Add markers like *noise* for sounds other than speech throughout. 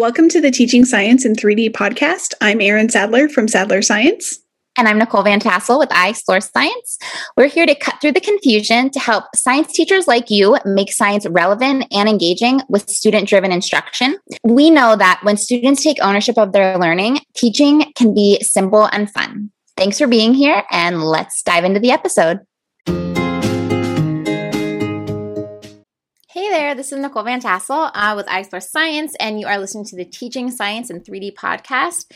Welcome to the Teaching Science in 3D podcast. I'm Erin Sadler from Sadler Science. And I'm Nicole Van Tassel with iExplore Science. We're here to cut through the confusion to help science teachers like you make science relevant and engaging with student driven instruction. We know that when students take ownership of their learning, teaching can be simple and fun. Thanks for being here, and let's dive into the episode. Hey there, this is Nicole Van Tassel uh, with iExplore Science, and you are listening to the Teaching Science in 3D podcast.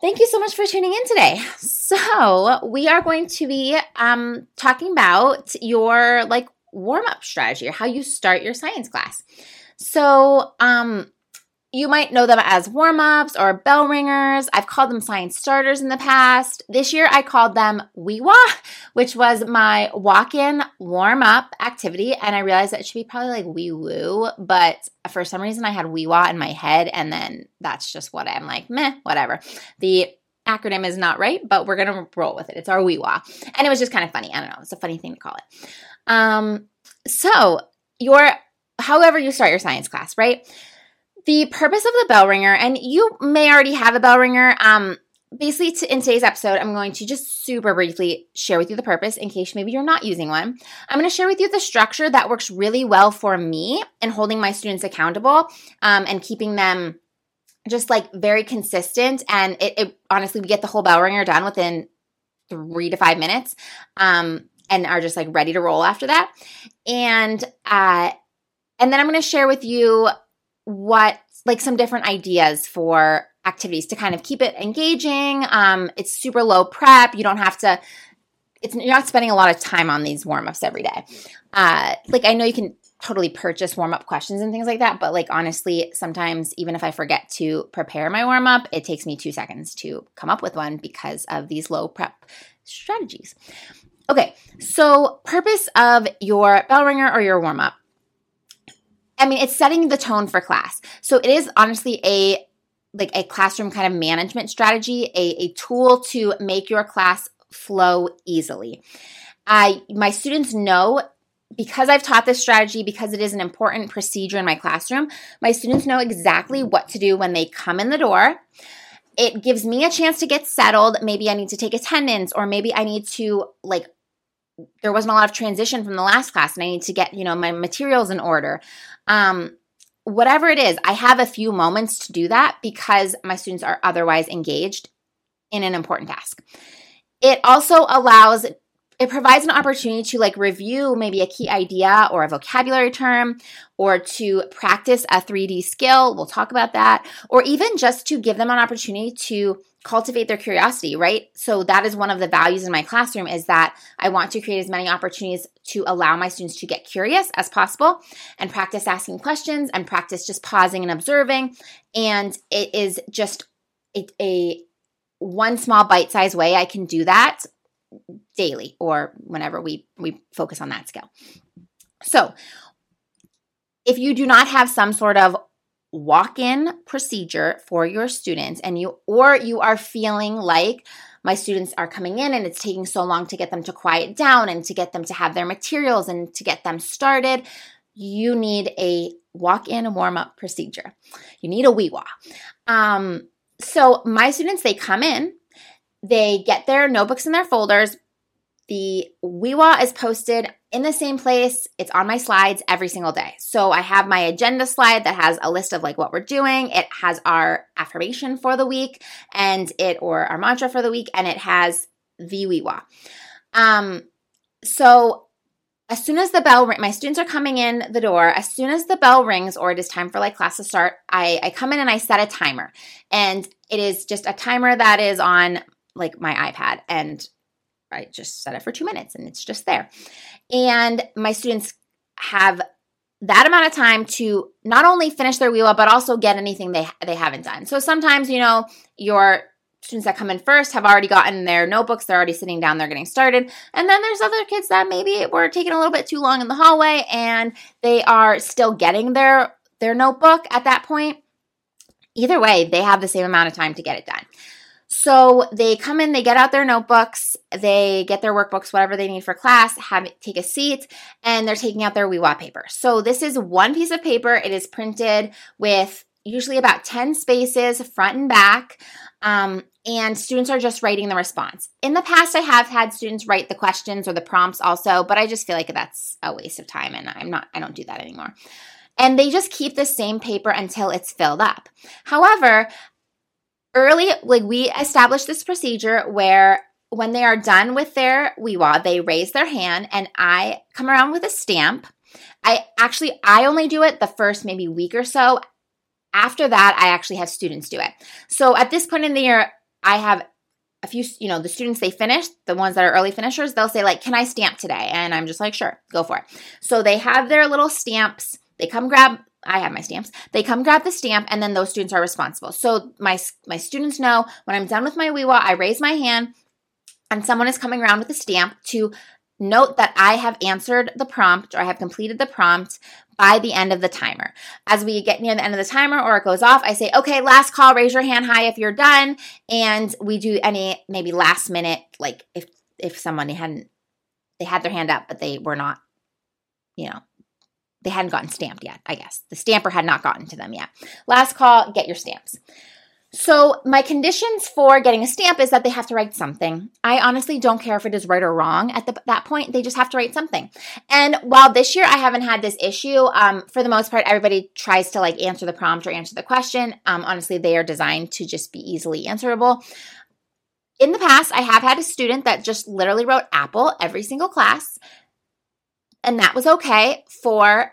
Thank you so much for tuning in today. *laughs* So, we are going to be um, talking about your like warm up strategy or how you start your science class. So, um, you might know them as warm ups or bell ringers. I've called them science starters in the past. This year I called them WeWa, which was my walk in warm up activity. And I realized that it should be probably like wee woo, but for some reason I had WeWa in my head. And then that's just what I'm like, meh, whatever. The acronym is not right, but we're going to roll with it. It's our WeWa. And it was just kind of funny. I don't know. It's a funny thing to call it. Um, so, your, however you start your science class, right? The purpose of the bell ringer, and you may already have a bell ringer. Um, basically, to, in today's episode, I'm going to just super briefly share with you the purpose in case maybe you're not using one. I'm going to share with you the structure that works really well for me in holding my students accountable um, and keeping them just like very consistent. And it, it, honestly, we get the whole bell ringer done within three to five minutes. Um, and are just like ready to roll after that. And uh, and then I'm going to share with you what like some different ideas for activities to kind of keep it engaging. Um, it's super low prep. You don't have to. It's you're not spending a lot of time on these warm ups every day. Uh, like I know you can totally purchase warm up questions and things like that, but like honestly, sometimes even if I forget to prepare my warm up, it takes me two seconds to come up with one because of these low prep strategies. Okay, so purpose of your bell ringer or your warm up I mean, it's setting the tone for class. So it is honestly a like a classroom kind of management strategy, a, a tool to make your class flow easily. I my students know because I've taught this strategy, because it is an important procedure in my classroom, my students know exactly what to do when they come in the door. It gives me a chance to get settled. Maybe I need to take attendance, or maybe I need to like there wasn't a lot of transition from the last class and I need to get, you know, my materials in order. Um, whatever it is, I have a few moments to do that because my students are otherwise engaged in an important task. It also allows it provides an opportunity to like review maybe a key idea or a vocabulary term or to practice a 3D skill. We'll talk about that. Or even just to give them an opportunity to cultivate their curiosity, right? So that is one of the values in my classroom is that I want to create as many opportunities to allow my students to get curious as possible and practice asking questions and practice just pausing and observing. And it is just a, a one small bite-sized way I can do that daily or whenever we we focus on that skill. So, if you do not have some sort of walk-in procedure for your students and you or you are feeling like my students are coming in and it's taking so long to get them to quiet down and to get them to have their materials and to get them started you need a walk-in warm-up procedure you need a WeWa um, so my students they come in they get their notebooks in their folders the WeWa is posted in the same place. It's on my slides every single day. So I have my agenda slide that has a list of like what we're doing. It has our affirmation for the week and it or our mantra for the week and it has the WeWa. Um so as soon as the bell my students are coming in the door as soon as the bell rings or it is time for like class to start I, I come in and i set a timer and it is just a timer that is on like my ipad and I just set it for two minutes and it's just there. And my students have that amount of time to not only finish their WeWa, but also get anything they they haven't done. So sometimes, you know, your students that come in first have already gotten their notebooks, they're already sitting down, they're getting started. And then there's other kids that maybe were taking a little bit too long in the hallway and they are still getting their their notebook at that point. Either way, they have the same amount of time to get it done. So they come in, they get out their notebooks, they get their workbooks, whatever they need for class, have take a seat, and they're taking out their WeWa paper. So this is one piece of paper. It is printed with usually about 10 spaces front and back. Um, and students are just writing the response. In the past, I have had students write the questions or the prompts also, but I just feel like that's a waste of time and I'm not, I don't do that anymore. And they just keep the same paper until it's filled up. However, early, like we established this procedure where when they are done with their WeWa, they raise their hand and I come around with a stamp. I actually, I only do it the first maybe week or so. After that, I actually have students do it. So at this point in the year, I have a few, you know, the students they finish, the ones that are early finishers, they'll say like, "Can I stamp today?" And I'm just like, "Sure, go for it." So they have their little stamps. They come grab I have my stamps. They come grab the stamp and then those students are responsible. So my my students know when I'm done with my WeWa, I raise my hand and someone is coming around with a stamp to note that I have answered the prompt or I have completed the prompt by the end of the timer. As we get near the end of the timer or it goes off, I say, okay, last call, raise your hand high if you're done. And we do any maybe last minute, like if if someone hadn't they had their hand up, but they were not, you know, they hadn't gotten stamped yet, I guess. The stamper had not gotten to them yet. Last call, get your stamps. So, my conditions for getting a stamp is that they have to write something. I honestly don't care if it is right or wrong at the, that point. They just have to write something. And while this year I haven't had this issue, um, for the most part, everybody tries to like answer the prompt or answer the question. Um, honestly, they are designed to just be easily answerable. In the past, I have had a student that just literally wrote Apple every single class, and that was okay for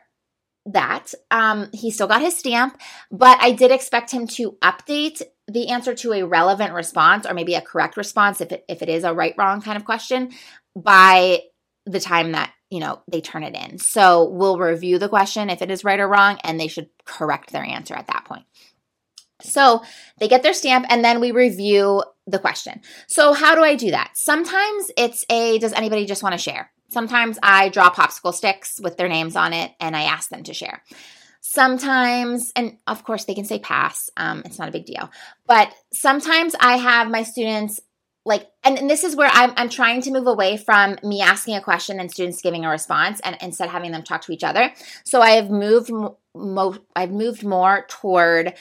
that. Um, he still got his stamp, but I did expect him to update the answer to a relevant response or maybe a correct response if it if it is a right wrong kind of question by the time that you know they turn it in. So we'll review the question if it is right or wrong, and they should correct their answer at that point. So they get their stamp and then we review the question. So, how do I do that? Sometimes it's a does anybody just want to share? Sometimes I draw popsicle sticks with their names on it and I ask them to share. Sometimes, and of course, they can say pass, um, it's not a big deal. But sometimes I have my students like, and, and this is where I'm, I'm trying to move away from me asking a question and students giving a response and instead having them talk to each other. So I have moved, mo- I've moved more toward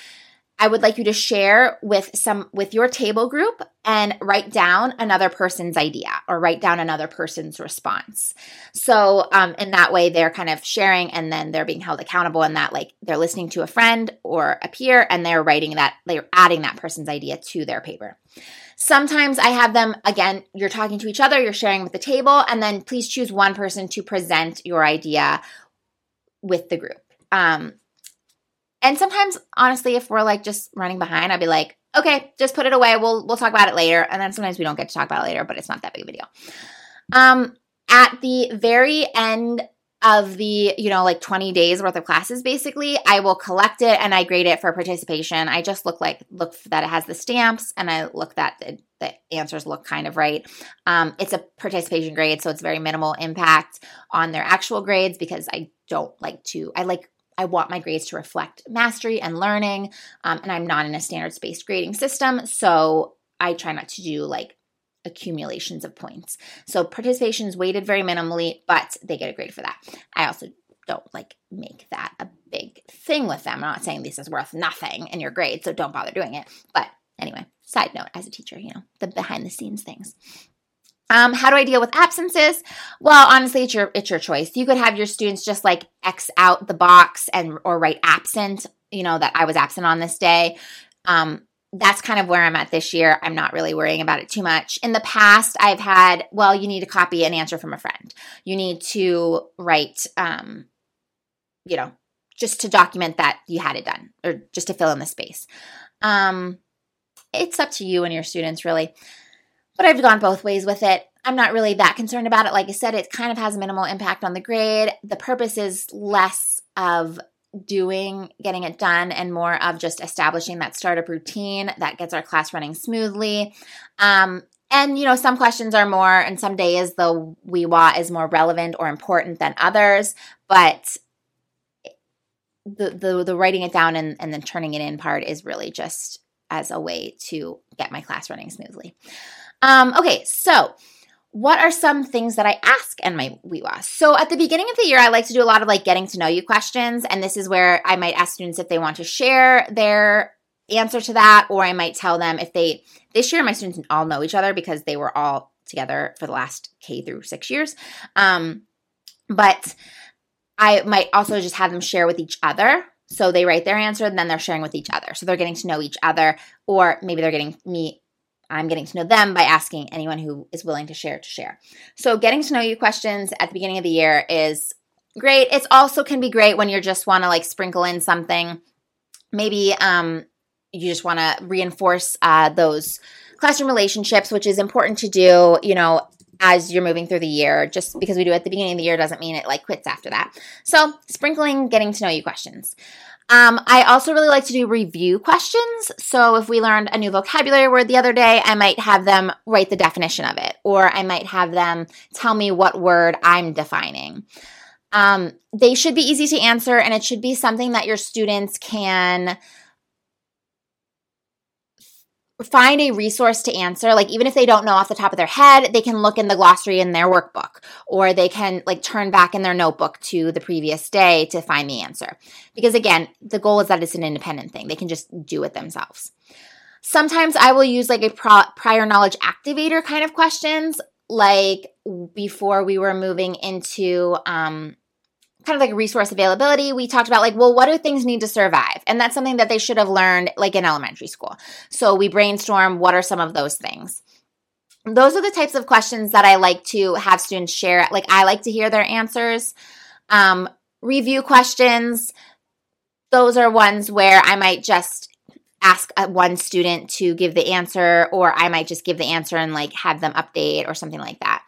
I would like you to share with some with your table group and write down another person's idea or write down another person's response. So um, in that way, they're kind of sharing and then they're being held accountable in that like they're listening to a friend or a peer and they're writing that they're adding that person's idea to their paper. Sometimes I have them again, you're talking to each other, you're sharing with the table, and then please choose one person to present your idea with the group. Um, and sometimes, honestly, if we're like just running behind, I'd be like, okay, just put it away. We'll we'll talk about it later. And then sometimes we don't get to talk about it later, but it's not that big of a deal. Um, at the very end of the, you know, like 20 days worth of classes, basically, I will collect it and I grade it for participation. I just look like look that it has the stamps and I look that the, the answers look kind of right. Um, it's a participation grade, so it's very minimal impact on their actual grades because I don't like to. I like I want my grades to reflect mastery and learning. Um, and I'm not in a standards based grading system. So I try not to do like accumulations of points. So participation is weighted very minimally, but they get a grade for that. I also don't like make that a big thing with them. I'm not saying this is worth nothing in your grade, so don't bother doing it. But anyway, side note as a teacher, you know, the behind the scenes things. Um, how do I deal with absences? Well, honestly, it's your it's your choice. You could have your students just like X out the box and or write absent, you know, that I was absent on this day. Um, that's kind of where I'm at this year. I'm not really worrying about it too much. In the past, I've had, well, you need to copy an answer from a friend. You need to write, um, you know, just to document that you had it done or just to fill in the space. Um, it's up to you and your students, really. But I've gone both ways with it. I'm not really that concerned about it. Like I said, it kind of has minimal impact on the grade. The purpose is less of doing, getting it done, and more of just establishing that startup routine that gets our class running smoothly. Um, and you know, some questions are more, and some days the WeWa is more relevant or important than others. But the the the writing it down and, and then turning it in part is really just as a way to get my class running smoothly. Um, okay, so what are some things that I ask in my WeWa? So at the beginning of the year, I like to do a lot of like getting to know you questions. And this is where I might ask students if they want to share their answer to that, or I might tell them if they, this year, my students all know each other because they were all together for the last K through six years. Um, but I might also just have them share with each other. So they write their answer and then they're sharing with each other. So they're getting to know each other, or maybe they're getting me I'm getting to know them by asking anyone who is willing to share to share. So, getting to know you questions at the beginning of the year is great. It's also can be great when you just want to like sprinkle in something. Maybe um, you just want to reinforce uh, those classroom relationships, which is important to do, you know, as you're moving through the year. Just because we do it at the beginning of the year doesn't mean it like quits after that. So, sprinkling getting to know you questions. Um, I also really like to do review questions. So if we learned a new vocabulary word the other day, I might have them write the definition of it, or I might have them tell me what word I'm defining. Um, they should be easy to answer, and it should be something that your students can find a resource to answer like even if they don't know off the top of their head they can look in the glossary in their workbook or they can like turn back in their notebook to the previous day to find the answer. Because again the goal is that it's an independent thing. They can just do it themselves. Sometimes i will use like a pro- prior knowledge activator kind of questions like before we were moving into um, kind of like resource availability, we talked about like, well, what do things need to survive? And that's something that they should have learned like in elementary school. So we brainstorm what are some of those things. Those are the types of questions that I like to have students share. Like I like to hear their answers. Um, review questions, those are ones where I might just ask one student to give the answer, or I might just give the answer and like have them update or something like that.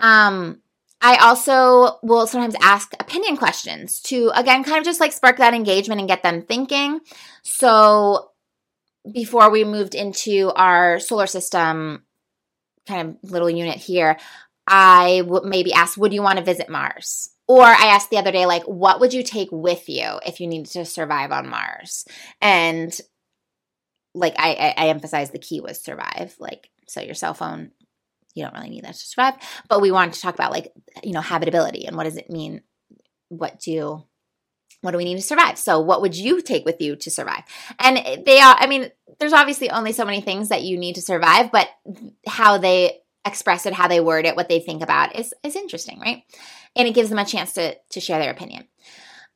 Um, I also will sometimes ask opinion questions to, again, kind of just like spark that engagement and get them thinking. So before we moved into our solar system kind of little unit here, I would maybe ask, would you want to visit Mars? Or I asked the other day, like, what would you take with you if you needed to survive on Mars? And like I, I, emphasize the key was survive. Like, so your cell phone, you don't really need that to survive. But we wanted to talk about like, you know, habitability and what does it mean? What do what do we need to survive? So what would you take with you to survive? And they are, I mean, there's obviously only so many things that you need to survive, but how they express it, how they word it, what they think about is is interesting, right? And it gives them a chance to to share their opinion.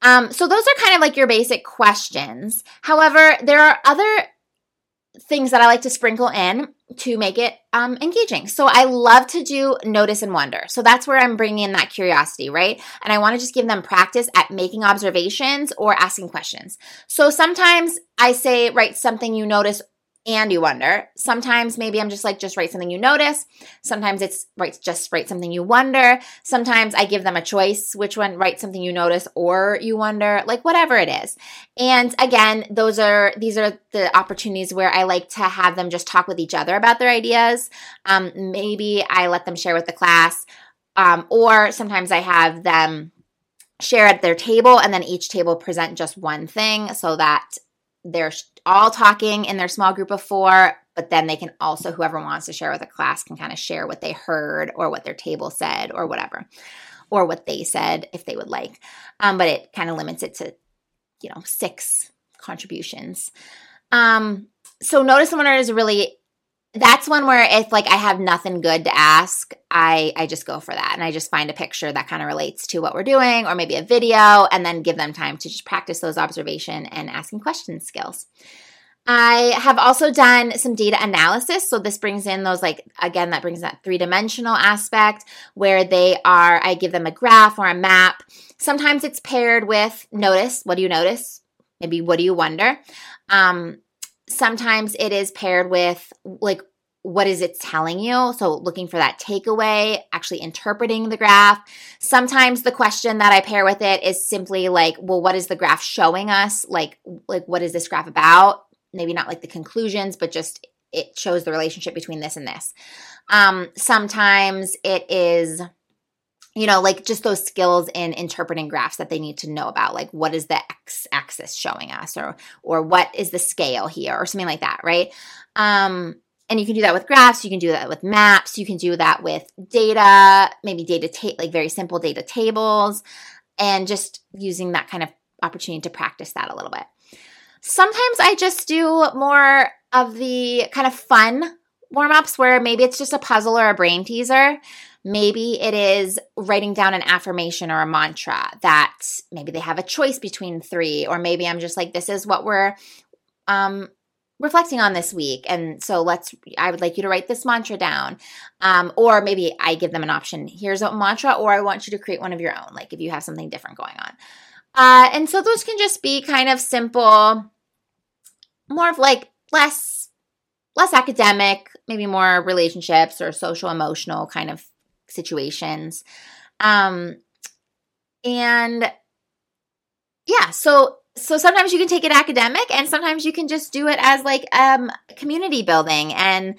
Um, so those are kind of like your basic questions. However, there are other things that I like to sprinkle in to make it um, engaging. So I love to do notice and wonder. So that's where I'm bringing in that curiosity, right? And I want to just give them practice at making observations or asking questions. So sometimes I say, write something you notice and you wonder. Sometimes maybe I'm just like, just write something you notice. Sometimes it's write just write something you wonder. Sometimes I give them a choice, which one write something you notice or you wonder, like whatever it is. And again, those are these are the opportunities where I like to have them just talk with each other about their ideas. Um, maybe I let them share with the class, um, or sometimes I have them share at their table and then each table present just one thing so that they're all talking in their small group of four, but then they can also, whoever wants to share with a class, can kind of share what they heard or what their table said or whatever, or what they said if they would like. Um, but it kind of limits it to, you know, six contributions. Um, so notice and wonder is really that's one where if like I have nothing good to ask, I I just go for that and I just find a picture that kind of relates to what we're doing or maybe a video and then give them time to just practice those observation and asking questions skills. I have also done some data analysis. So this brings in those like again that brings that three-dimensional aspect where they are I give them a graph or a map. Sometimes it's paired with notice, what do you notice? Maybe what do you wonder? Um, sometimes it is paired with like what is it telling you? So looking for that takeaway actually interpreting the graph. Sometimes the question that i pair with it is simply like well what is the graph showing us? Like like what is this graph about? Maybe not like the conclusions but just it shows the relationship between this and this. Um sometimes it is you know, like just those skills in interpreting graphs that they need to know about, like what is the x axis showing us, or or what is the scale here, or something like that, right? Um, and you can do that with graphs, you can do that with maps, you can do that with data, maybe data ta- like very simple data tables, and just using that kind of opportunity to practice that a little bit. Sometimes I just do more of the kind of fun warm ups where maybe it's just a puzzle or a brain teaser. Maybe it is writing down an affirmation or a mantra that maybe they have a choice between three, or maybe I'm just like, this is what we're um, reflecting on this week. And so let's, I would like you to write this mantra down. Um, or maybe I give them an option here's a mantra, or I want you to create one of your own, like if you have something different going on. Uh, and so those can just be kind of simple, more of like less less academic, maybe more relationships or social emotional kind of situations. Um, and yeah, so so sometimes you can take it academic and sometimes you can just do it as like um community building and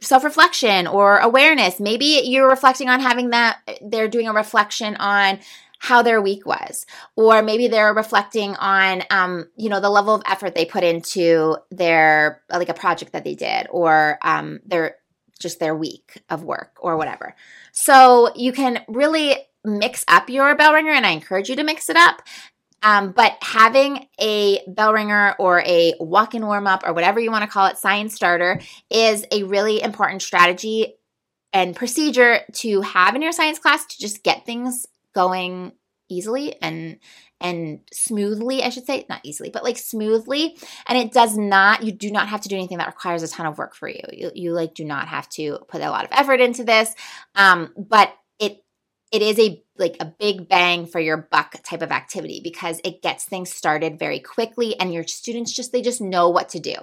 self-reflection or awareness. Maybe you're reflecting on having that they're doing a reflection on how their week was or maybe they're reflecting on um, you know the level of effort they put into their like a project that they did or um, their just their week of work or whatever so you can really mix up your bell ringer, and I encourage you to mix it up. Um, but having a bell ringer or a walk in warm up or whatever you want to call it, science starter, is a really important strategy and procedure to have in your science class to just get things going easily and and smoothly i should say. Not easily but like smoothly. And it does not you do not have to do anything that requires a ton of work for you. You, you like do not have to put a lot of effort into this. Um, but it it is a like a big bang for your buck type of activity because it gets things started very quickly and your students just they just know what to do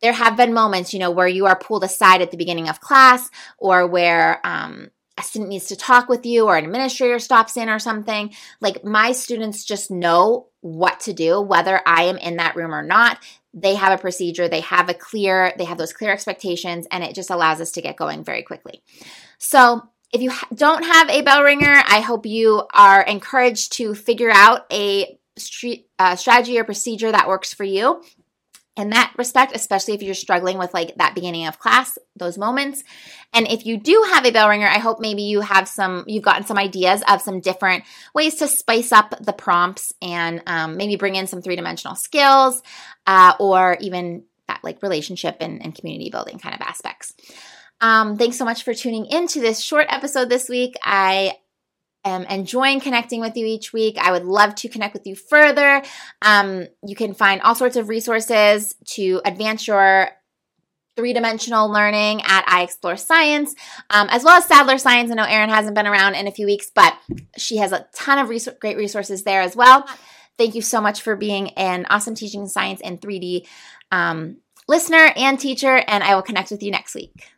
there have been moments you know where you are pulled aside at the beginning of class or where um, a student needs to talk with you or an administrator stops in or something, like my students just know what to do, whether I am in that room or not. They have a procedure, they have a clear, they have those clear expectations, and it just allows us to get going very quickly. So, if you don't have a bell ringer, I hope you are encouraged to figure out a street, uh, strategy or procedure that works for you in that respect, especially if you're struggling with like that beginning of class, those moments. And if you do have a bell ringer, I hope maybe you have some, you've gotten some ideas of some different ways to spice up the prompts and um, maybe bring in some three dimensional skills uh, or even that like relationship and, and community building kind of aspects. Um, thanks so much for tuning into this short episode this week. I am enjoying connecting with you each week. I would love to connect with you further. Um, you can find all sorts of resources to advance your three dimensional learning at iExplore Science, um, as well as Sadler Science. I know Erin hasn't been around in a few weeks, but she has a ton of res- great resources there as well. Thank you so much for being an awesome teaching science and 3D um, listener and teacher, and I will connect with you next week.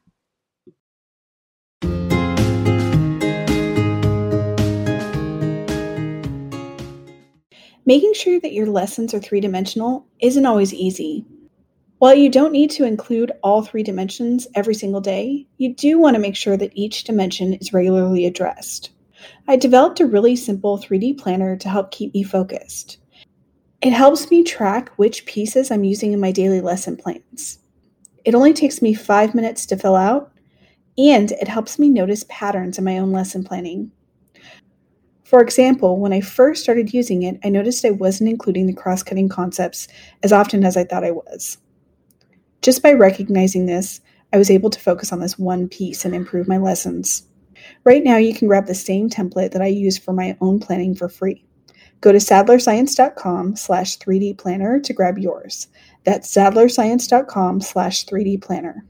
Making sure that your lessons are three dimensional isn't always easy. While you don't need to include all three dimensions every single day, you do want to make sure that each dimension is regularly addressed. I developed a really simple 3D planner to help keep me focused. It helps me track which pieces I'm using in my daily lesson plans. It only takes me five minutes to fill out, and it helps me notice patterns in my own lesson planning. For example, when I first started using it, I noticed I wasn't including the cross cutting concepts as often as I thought I was. Just by recognizing this, I was able to focus on this one piece and improve my lessons. Right now, you can grab the same template that I use for my own planning for free. Go to sadlerscience.com slash 3D planner to grab yours. That's sadlerscience.com slash 3D planner.